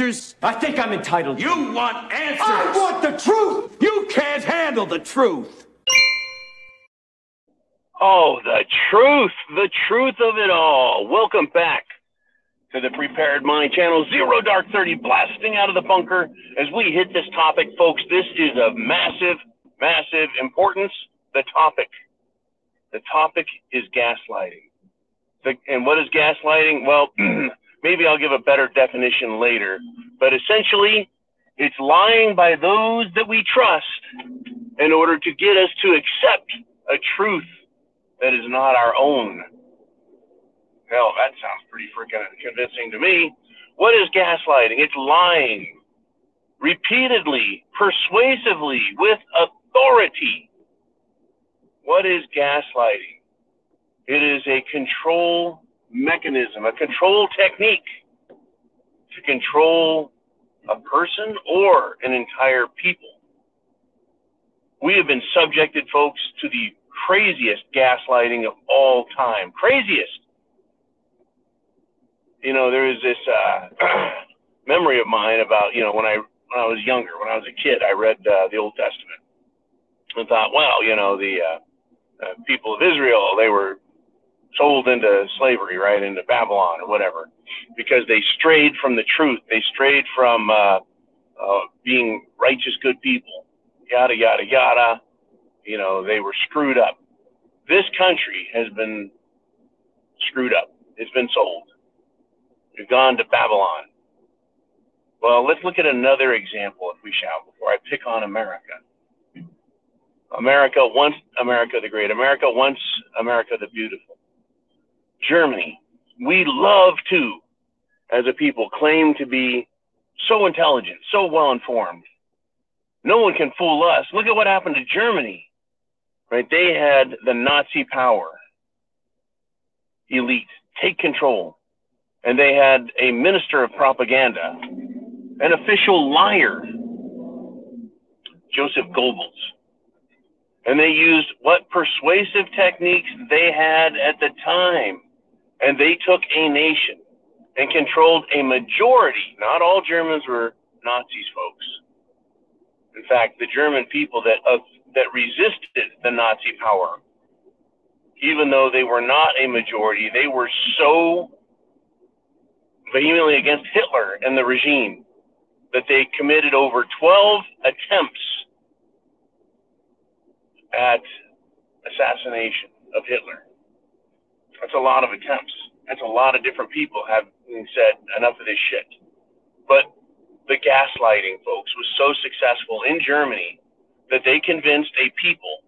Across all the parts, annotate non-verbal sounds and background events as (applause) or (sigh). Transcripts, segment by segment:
answers? I think I'm entitled. to. You want answers! I want the truth! You can't handle the truth! Oh, the truth, the truth of it all. Welcome back to the Prepared Mind channel, Zero Dark 30, blasting out of the bunker as we hit this topic, folks. This is of massive, massive importance. The topic. The topic is gaslighting. The, and what is gaslighting? Well, (clears throat) maybe I'll give a better definition later. But essentially, it's lying by those that we trust in order to get us to accept a truth that is not our own. Hell, that sounds pretty freaking convincing to me. What is gaslighting? It's lying repeatedly, persuasively, with authority. What is gaslighting? It is a control mechanism, a control technique to control a person or an entire people. We have been subjected, folks, to the craziest gaslighting of all time. Craziest. You know, there is this uh, (clears throat) memory of mine about, you know, when I when I was younger, when I was a kid, I read uh, the Old Testament and thought, well, you know, the uh, uh, people of Israel, they were sold into slavery, right, into Babylon or whatever, because they strayed from the truth. They strayed from uh, uh, being righteous, good people, yada, yada, yada. You know, they were screwed up. This country has been screwed up. It's been sold. We've gone to Babylon. Well, let's look at another example, if we shall, before I pick on America. America once America the Great, America once America the Beautiful. Germany, we love to, as a people, claim to be so intelligent, so well informed. No one can fool us. Look at what happened to Germany. Right? They had the Nazi power, elite, take control. And they had a minister of propaganda, an official liar, Joseph Goebbels. And they used what persuasive techniques they had at the time. And they took a nation and controlled a majority. Not all Germans were Nazis, folks. In fact, the German people that uh, that resisted the Nazi power, even though they were not a majority, they were so vehemently against Hitler and the regime that they committed over 12 attempts at assassination of Hitler. That's a lot of attempts. That's a lot of different people have said enough of this shit. But the gaslighting, folks, was so successful in Germany that they convinced a people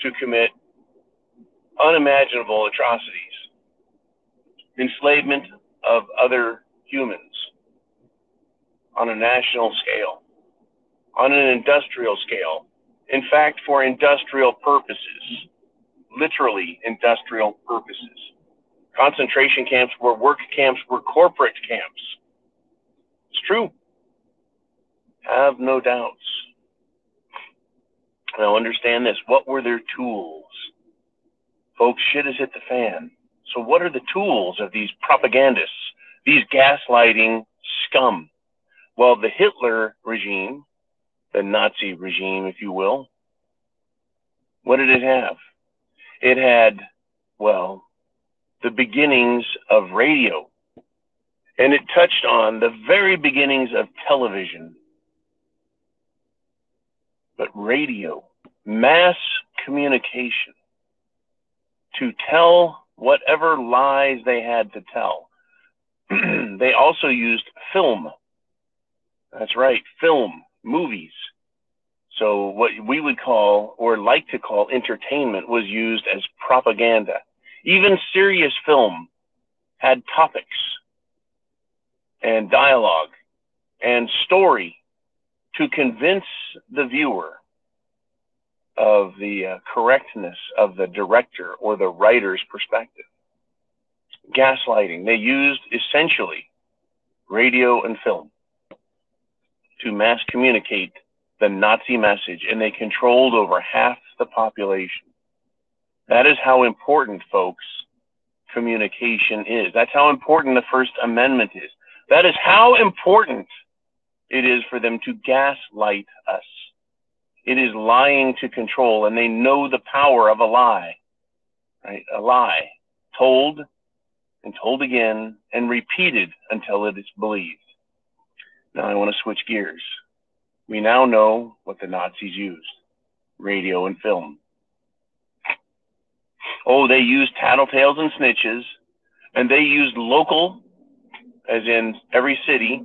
to commit unimaginable atrocities, enslavement of other humans on a national scale, on an industrial scale. In fact, for industrial purposes, literally industrial purposes. Concentration camps were work camps, were corporate camps. It's true. Have no doubts. Now understand this. What were their tools? Folks, shit has hit the fan. So what are the tools of these propagandists, these gaslighting scum? Well, the Hitler regime, the Nazi regime, if you will, what did it have? It had, well, the beginnings of radio. And it touched on the very beginnings of television. But radio, mass communication to tell whatever lies they had to tell. (clears throat) they also used film. That's right, film, movies. So what we would call or like to call entertainment was used as propaganda. Even serious film had topics and dialogue and story to convince the viewer of the uh, correctness of the director or the writer's perspective. Gaslighting. They used essentially radio and film to mass communicate the Nazi message, and they controlled over half the population. That is how important, folks, communication is. That's how important the First Amendment is. That is how important it is for them to gaslight us. It is lying to control, and they know the power of a lie, right? A lie told and told again and repeated until it is believed. Now I want to switch gears. We now know what the Nazis used radio and film. Oh, they used tattletales and snitches, and they used local, as in every city,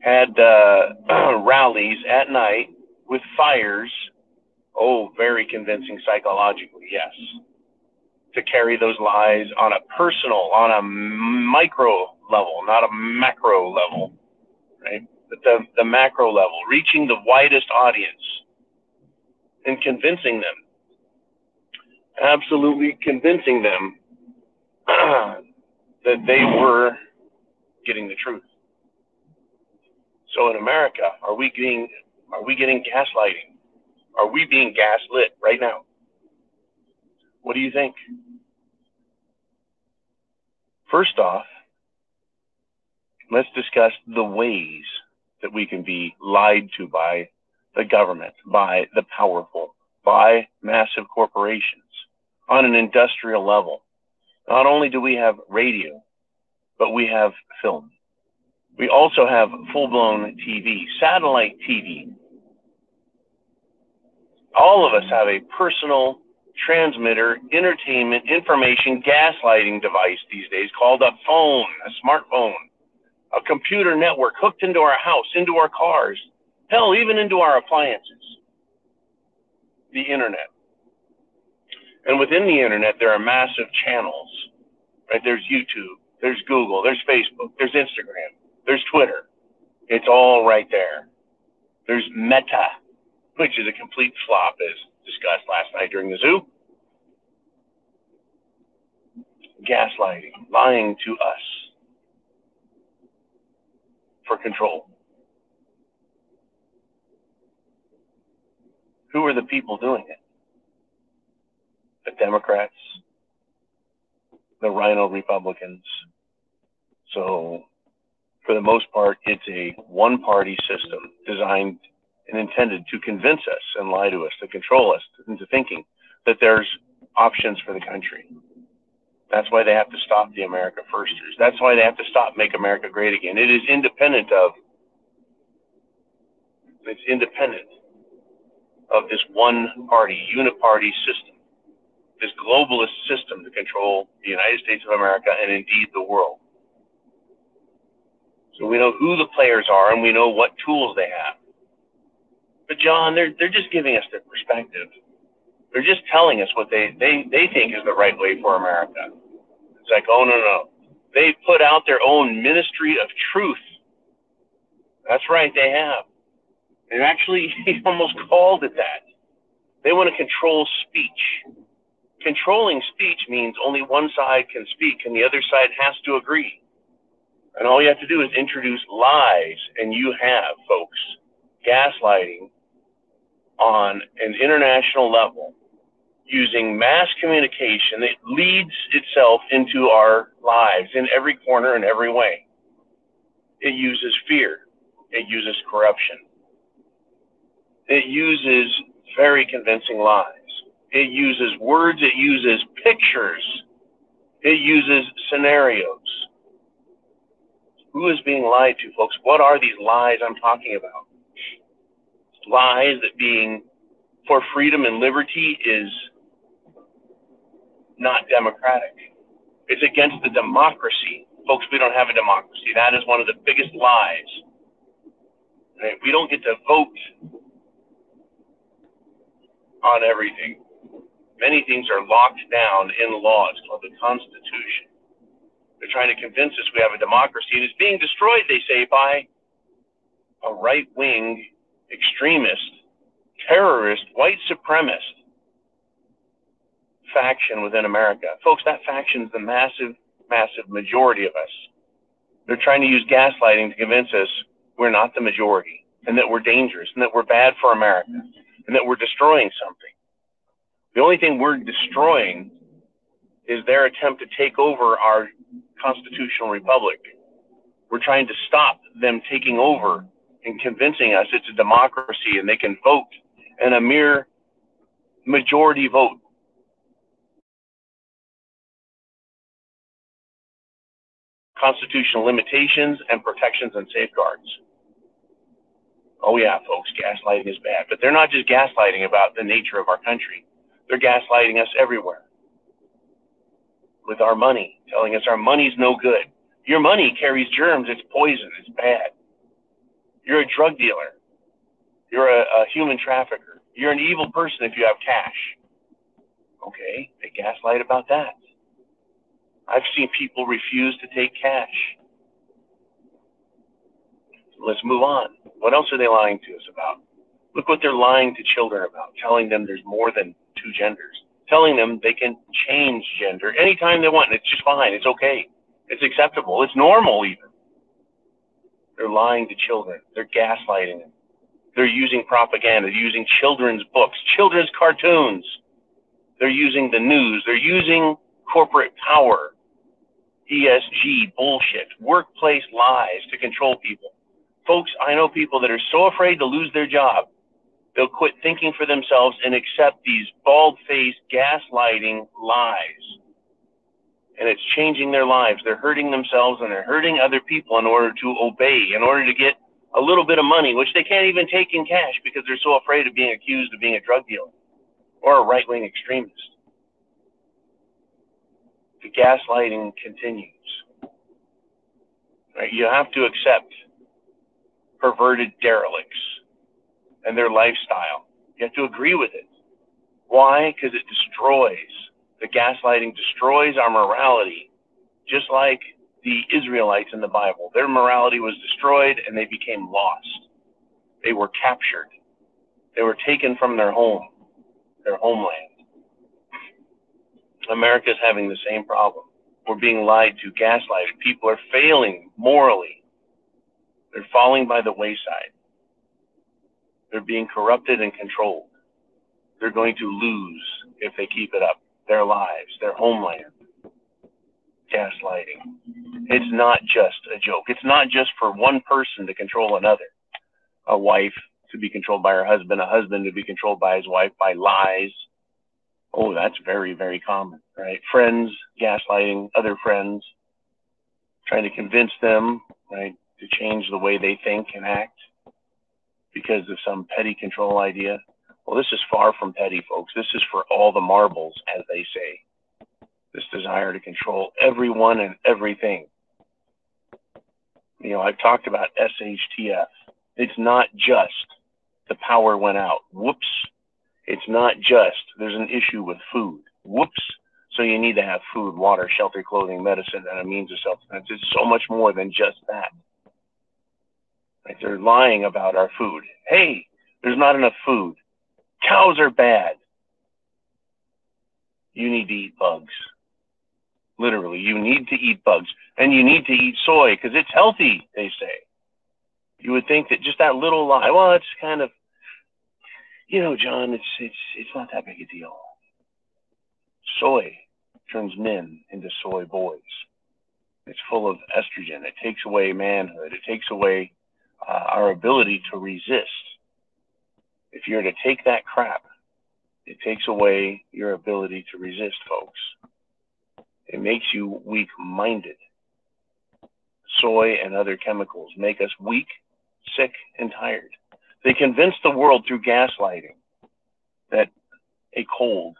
had uh, (clears throat) rallies at night with fires. Oh, very convincing psychologically, yes. To carry those lies on a personal, on a micro level, not a macro level, right? The, the macro level, reaching the widest audience and convincing them, absolutely convincing them (clears throat) that they were getting the truth. So in America, are we getting are we getting gaslighting? Are we being gaslit right now? What do you think? First off, let's discuss the ways that we can be lied to by the government, by the powerful, by massive corporations on an industrial level. Not only do we have radio, but we have film. We also have full blown TV, satellite TV. All of us have a personal transmitter, entertainment, information, gaslighting device these days called a phone, a smartphone, a computer network hooked into our house, into our cars, hell, even into our appliances, the internet. And within the internet, there are massive channels, right? There's YouTube, there's Google, there's Facebook, there's Instagram, there's Twitter. It's all right there. There's Meta, which is a complete flop, as discussed last night during the zoo. Gaslighting, lying to us for control. Who are the people doing it? The Democrats, the RINO Republicans. So for the most part, it's a one party system designed and intended to convince us and lie to us, to control us into thinking that there's options for the country. That's why they have to stop the America Firsters. That's why they have to stop Make America Great Again. It is independent of, it's independent of this one party, uniparty system, this globalist system to control the United States of America and indeed the world. So we know who the players are and we know what tools they have. But John, they're they're just giving us their perspective. They're just telling us what they, they, they think is the right way for America. It's like, oh no no. They put out their own ministry of truth. That's right, they have. They actually (laughs) almost called it that. They want to control speech. Controlling speech means only one side can speak and the other side has to agree. And all you have to do is introduce lies, and you have, folks, gaslighting on an international level using mass communication that leads itself into our lives in every corner and every way. It uses fear, it uses corruption, it uses very convincing lies, it uses words, it uses pictures, it uses scenarios who is being lied to, folks? What are these lies I'm talking about? Lies that being for freedom and liberty is not democratic. It's against the democracy. Folks, we don't have a democracy. That is one of the biggest lies. Right? We don't get to vote on everything. Many things are locked down in law. It's called the Constitution. They're trying to convince us we have a democracy, and it's being destroyed, they say, by a right wing extremist, terrorist, white supremacist faction within America. Folks, that faction is the massive, massive majority of us. They're trying to use gaslighting to convince us we're not the majority and that we're dangerous and that we're bad for America and that we're destroying something. The only thing we're destroying is their attempt to take over our constitutional republic We're trying to stop them taking over and convincing us it's a democracy and they can vote and a mere majority vote constitutional limitations and protections and safeguards. Oh, yeah, folks, gaslighting is bad. But they're not just gaslighting about the nature of our country, they're gaslighting us everywhere with our money, telling us our money's no good. Your money carries germs, it's poison, it's bad. You're a drug dealer, you're a, a human trafficker, you're an evil person if you have cash. Okay, they gaslight about that. I've seen people refuse to take cash. Let's move on. What else are they lying to us about? Look what they're lying to children about, telling them there's more than two genders, telling them they can change gender anytime they want, and it's just fine, it's okay, it's acceptable, it's normal even. They're lying to children, they're gaslighting them. They're using propaganda, they're using children's books, children's cartoons. They're using the news, they're using corporate power ESG bullshit, workplace lies to control people. Folks, I know people that are so afraid to lose their job, they'll quit thinking for themselves and accept these bald faced, gaslighting lies. And it's changing their lives. They're hurting themselves and they're hurting other people in order to obey, in order to get a little bit of money, which they can't even take in cash because they're so afraid of being accused of being a drug dealer or a right wing extremist the gaslighting continues. Right? You have to accept perverted derelicts and their lifestyle. You have to agree with it. Why? Because it destroys. The gaslighting destroys our morality, just like the Israelites in the Bible. Their morality was destroyed and they became lost. They were captured. They were taken from their home, their homeland. America is having the same problem. We're being lied to, gaslighted. People are failing morally. They're falling by the wayside. They're being corrupted and controlled. They're going to lose if they keep it up. Their lives, their homeland. Gaslighting. It's not just a joke. It's not just for one person to control another. A wife to be controlled by her husband, a husband to be controlled by his wife by lies, Oh, that's very, very common, right? Friends gaslighting other friends, trying to convince them, right, to change the way they think and act because of some petty control idea. Well, this is far from petty, folks. This is for all the marbles, as they say. This desire to control everyone and everything. You know, I've talked about SHTF. It's not just the power went out. Whoops, it's not just there's an issue with food. Whoops. So you need to have food, water, shelter, clothing, medicine, and a means of self-defense. It's so much more than just that. Right? They're lying about our food. Hey, there's not enough food. Cows are bad. You need to eat bugs. Literally, you need to eat bugs. And you need to eat soy because it's healthy, they say. You would think that just that little lie, well, it's kind of you know, John, it's it's it's not that big a deal. Soy turns men into soy boys. It's full of estrogen. It takes away manhood. It takes away uh, our ability to resist. If you're to take that crap, it takes away your ability to resist, folks. It makes you weak minded. Soy and other chemicals make us weak, sick, and tired. They convinced the world through gaslighting that a cold,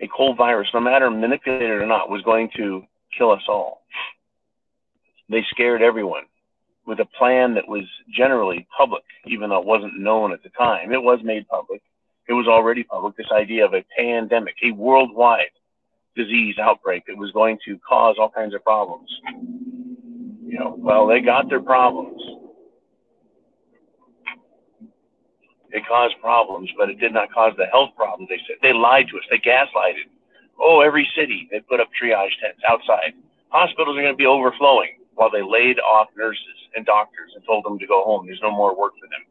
a cold virus, no matter manipulated or not, was going to kill us all. They scared everyone with a plan that was generally public, even though it wasn't known at the time. It was made public. It was already public. This idea of a pandemic, a worldwide disease outbreak that was going to cause all kinds of problems. You know, well, they got their problems. It caused problems, but it did not cause the health problems. They said they lied to us. They gaslighted. Oh, every city they put up triage tents outside. Hospitals are going to be overflowing while they laid off nurses and doctors and told them to go home. There's no more work for them.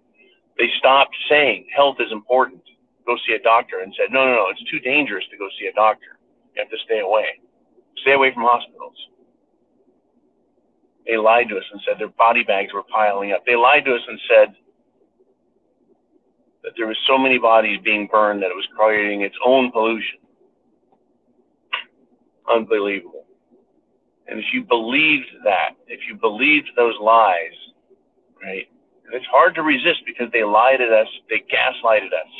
They stopped saying health is important. Go see a doctor and said, no, no, no, it's too dangerous to go see a doctor. You have to stay away. Stay away from hospitals. They lied to us and said their body bags were piling up. They lied to us and said that there was so many bodies being burned that it was creating its own pollution. Unbelievable. And if you believed that, if you believed those lies, right, and it's hard to resist because they lied at us, they gaslighted us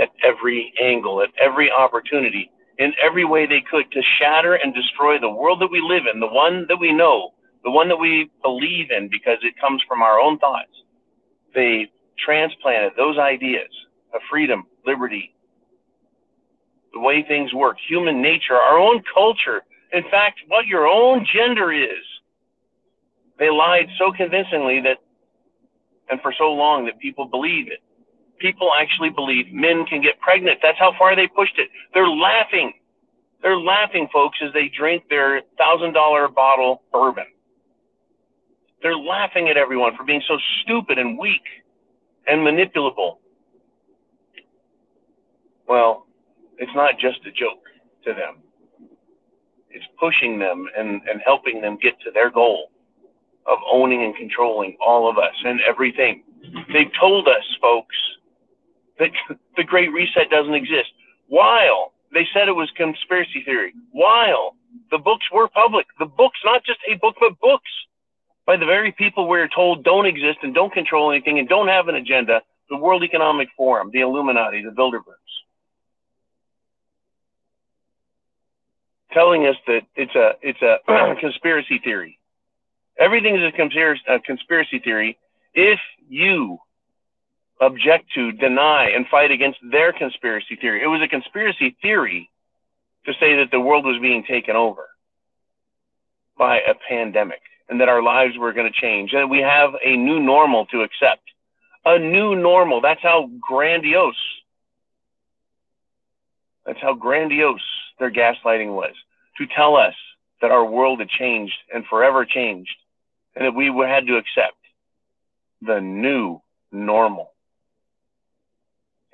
at every angle, at every opportunity, in every way they could to shatter and destroy the world that we live in, the one that we know, the one that we believe in because it comes from our own thoughts. They transplanted those ideas of freedom, liberty, the way things work, human nature, our own culture, in fact, what your own gender is. They lied so convincingly that, and for so long that people believe it. People actually believe men can get pregnant. That's how far they pushed it. They're laughing. They're laughing, folks, as they drink their thousand dollar bottle bourbon. They're laughing at everyone for being so stupid and weak and manipulable. Well, it's not just a joke to them. It's pushing them and, and helping them get to their goal of owning and controlling all of us and everything. They've told us, folks, that (laughs) the Great Reset doesn't exist. While they said it was conspiracy theory, while the books were public, the books, not just a book, but books by the very people we're told don't exist and don't control anything and don't have an agenda, the World Economic Forum, the Illuminati, the Bilderbergs. Telling us that it's a it's a (clears throat) conspiracy theory. Everything is a a conspiracy theory if you object to, deny, and fight against their conspiracy theory. It was a conspiracy theory to say that the world was being taken over by a pandemic and that our lives were going to change and we have a new normal to accept. A new normal. That's how grandiose. That's how grandiose their gaslighting was to tell us that our world had changed and forever changed and that we had to accept the new normal.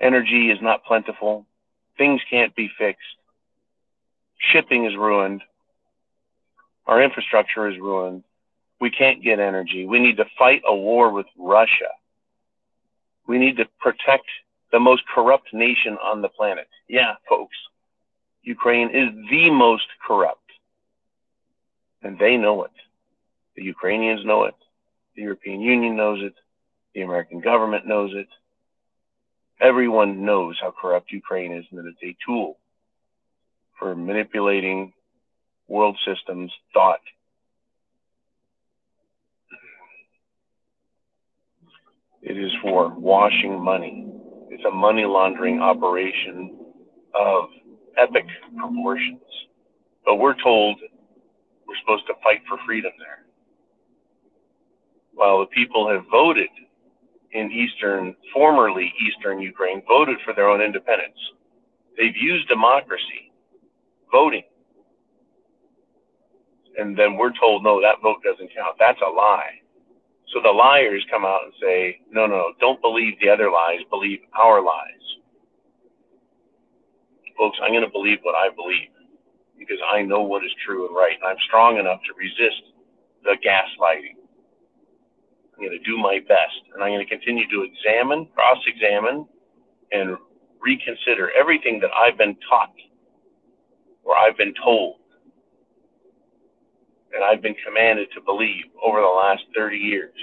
Energy is not plentiful. Things can't be fixed. Shipping is ruined. Our infrastructure is ruined we can't get energy. We need to fight a war with Russia. We need to protect the most corrupt nation on the planet. Yeah, folks, Ukraine is the most corrupt. And they know it. The Ukrainians know it. The European Union knows it. The American government knows it. Everyone knows how corrupt Ukraine is and that it's a tool for manipulating world systems, thought, It is for washing money. It's a money laundering operation of epic proportions. But we're told we're supposed to fight for freedom there. While the people have voted in Eastern, formerly Eastern Ukraine, voted for their own independence. They've used democracy, voting. And then we're told, no, that vote doesn't count. That's a lie. So the liars come out and say, no, no, don't believe the other lies, believe our lies. Folks, I'm going to believe what I believe because I know what is true and right. And I'm strong enough to resist the gaslighting. I'm going to do my best. And I'm going to continue to examine, cross examine, and reconsider everything that I've been taught or I've been told and I've been commanded to believe over the last 30 years.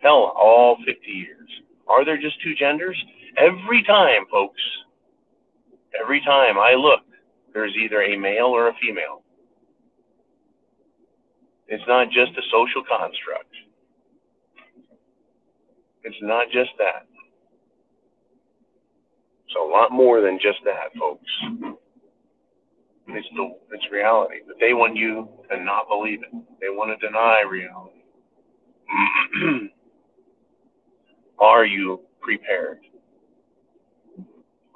Hell, all 50 years. Are there just two genders? Every time, folks, every time I look, there's either a male or a female. It's not just a social construct. It's not just that. It's a lot more than just that, folks. It's the it's reality. But they want you to not believe it. They want to deny reality. (clears throat) Are you prepared?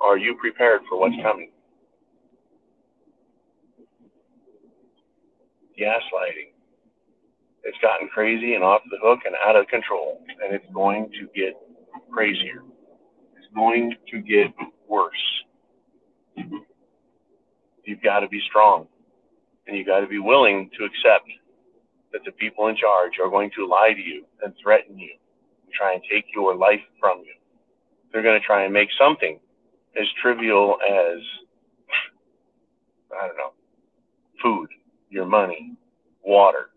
Are you prepared for what's coming? Gaslighting. It's gotten crazy and off the hook and out of control, and it's going to get crazier. It's going to get worse. You've got to be strong. And you've got to be willing to accept that the people in charge are going to lie to you and threaten you and try and take your life from you. They're going to try and make something as trivial as, I don't know, food, your money, water.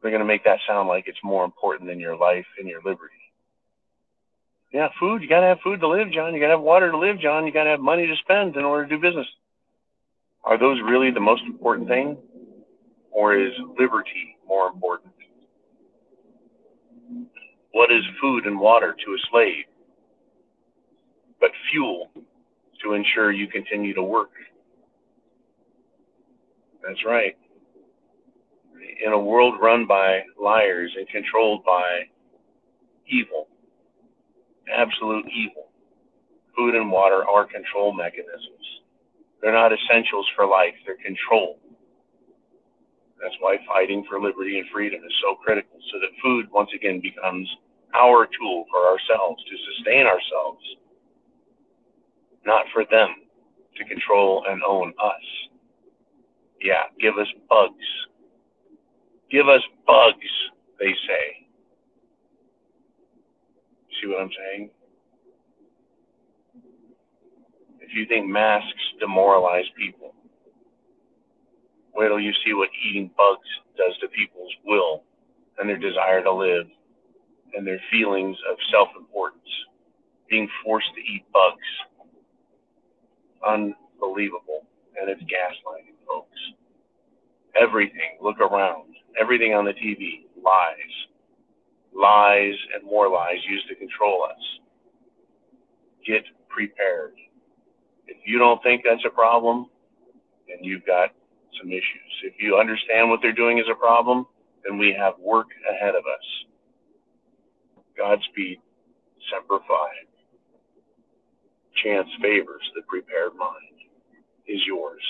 They're going to make that sound like it's more important than your life and your liberty. Yeah, food. You got to have food to live, John. You got to have water to live, John. You got to have money to spend in order to do business. Are those really the most important thing? Or is liberty more important? What is food and water to a slave? But fuel to ensure you continue to work. That's right. In a world run by liars and controlled by evil, absolute evil, food and water are control mechanisms. They're not essentials for life, they're control. That's why fighting for liberty and freedom is so critical, so that food once again becomes our tool for ourselves to sustain ourselves, not for them to control and own us. Yeah, give us bugs. Give us bugs, they say. See what I'm saying? If you think masks demoralize people, wait till you see what eating bugs does to people's will and their desire to live and their feelings of self importance. Being forced to eat bugs. Unbelievable. And it's gaslighting, folks. Everything, look around. Everything on the TV, lies. Lies and more lies used to control us. Get prepared. If you don't think that's a problem, then you've got some issues. If you understand what they're doing is a problem, then we have work ahead of us. Godspeed, Semper Fi. Chance favors the prepared mind is yours.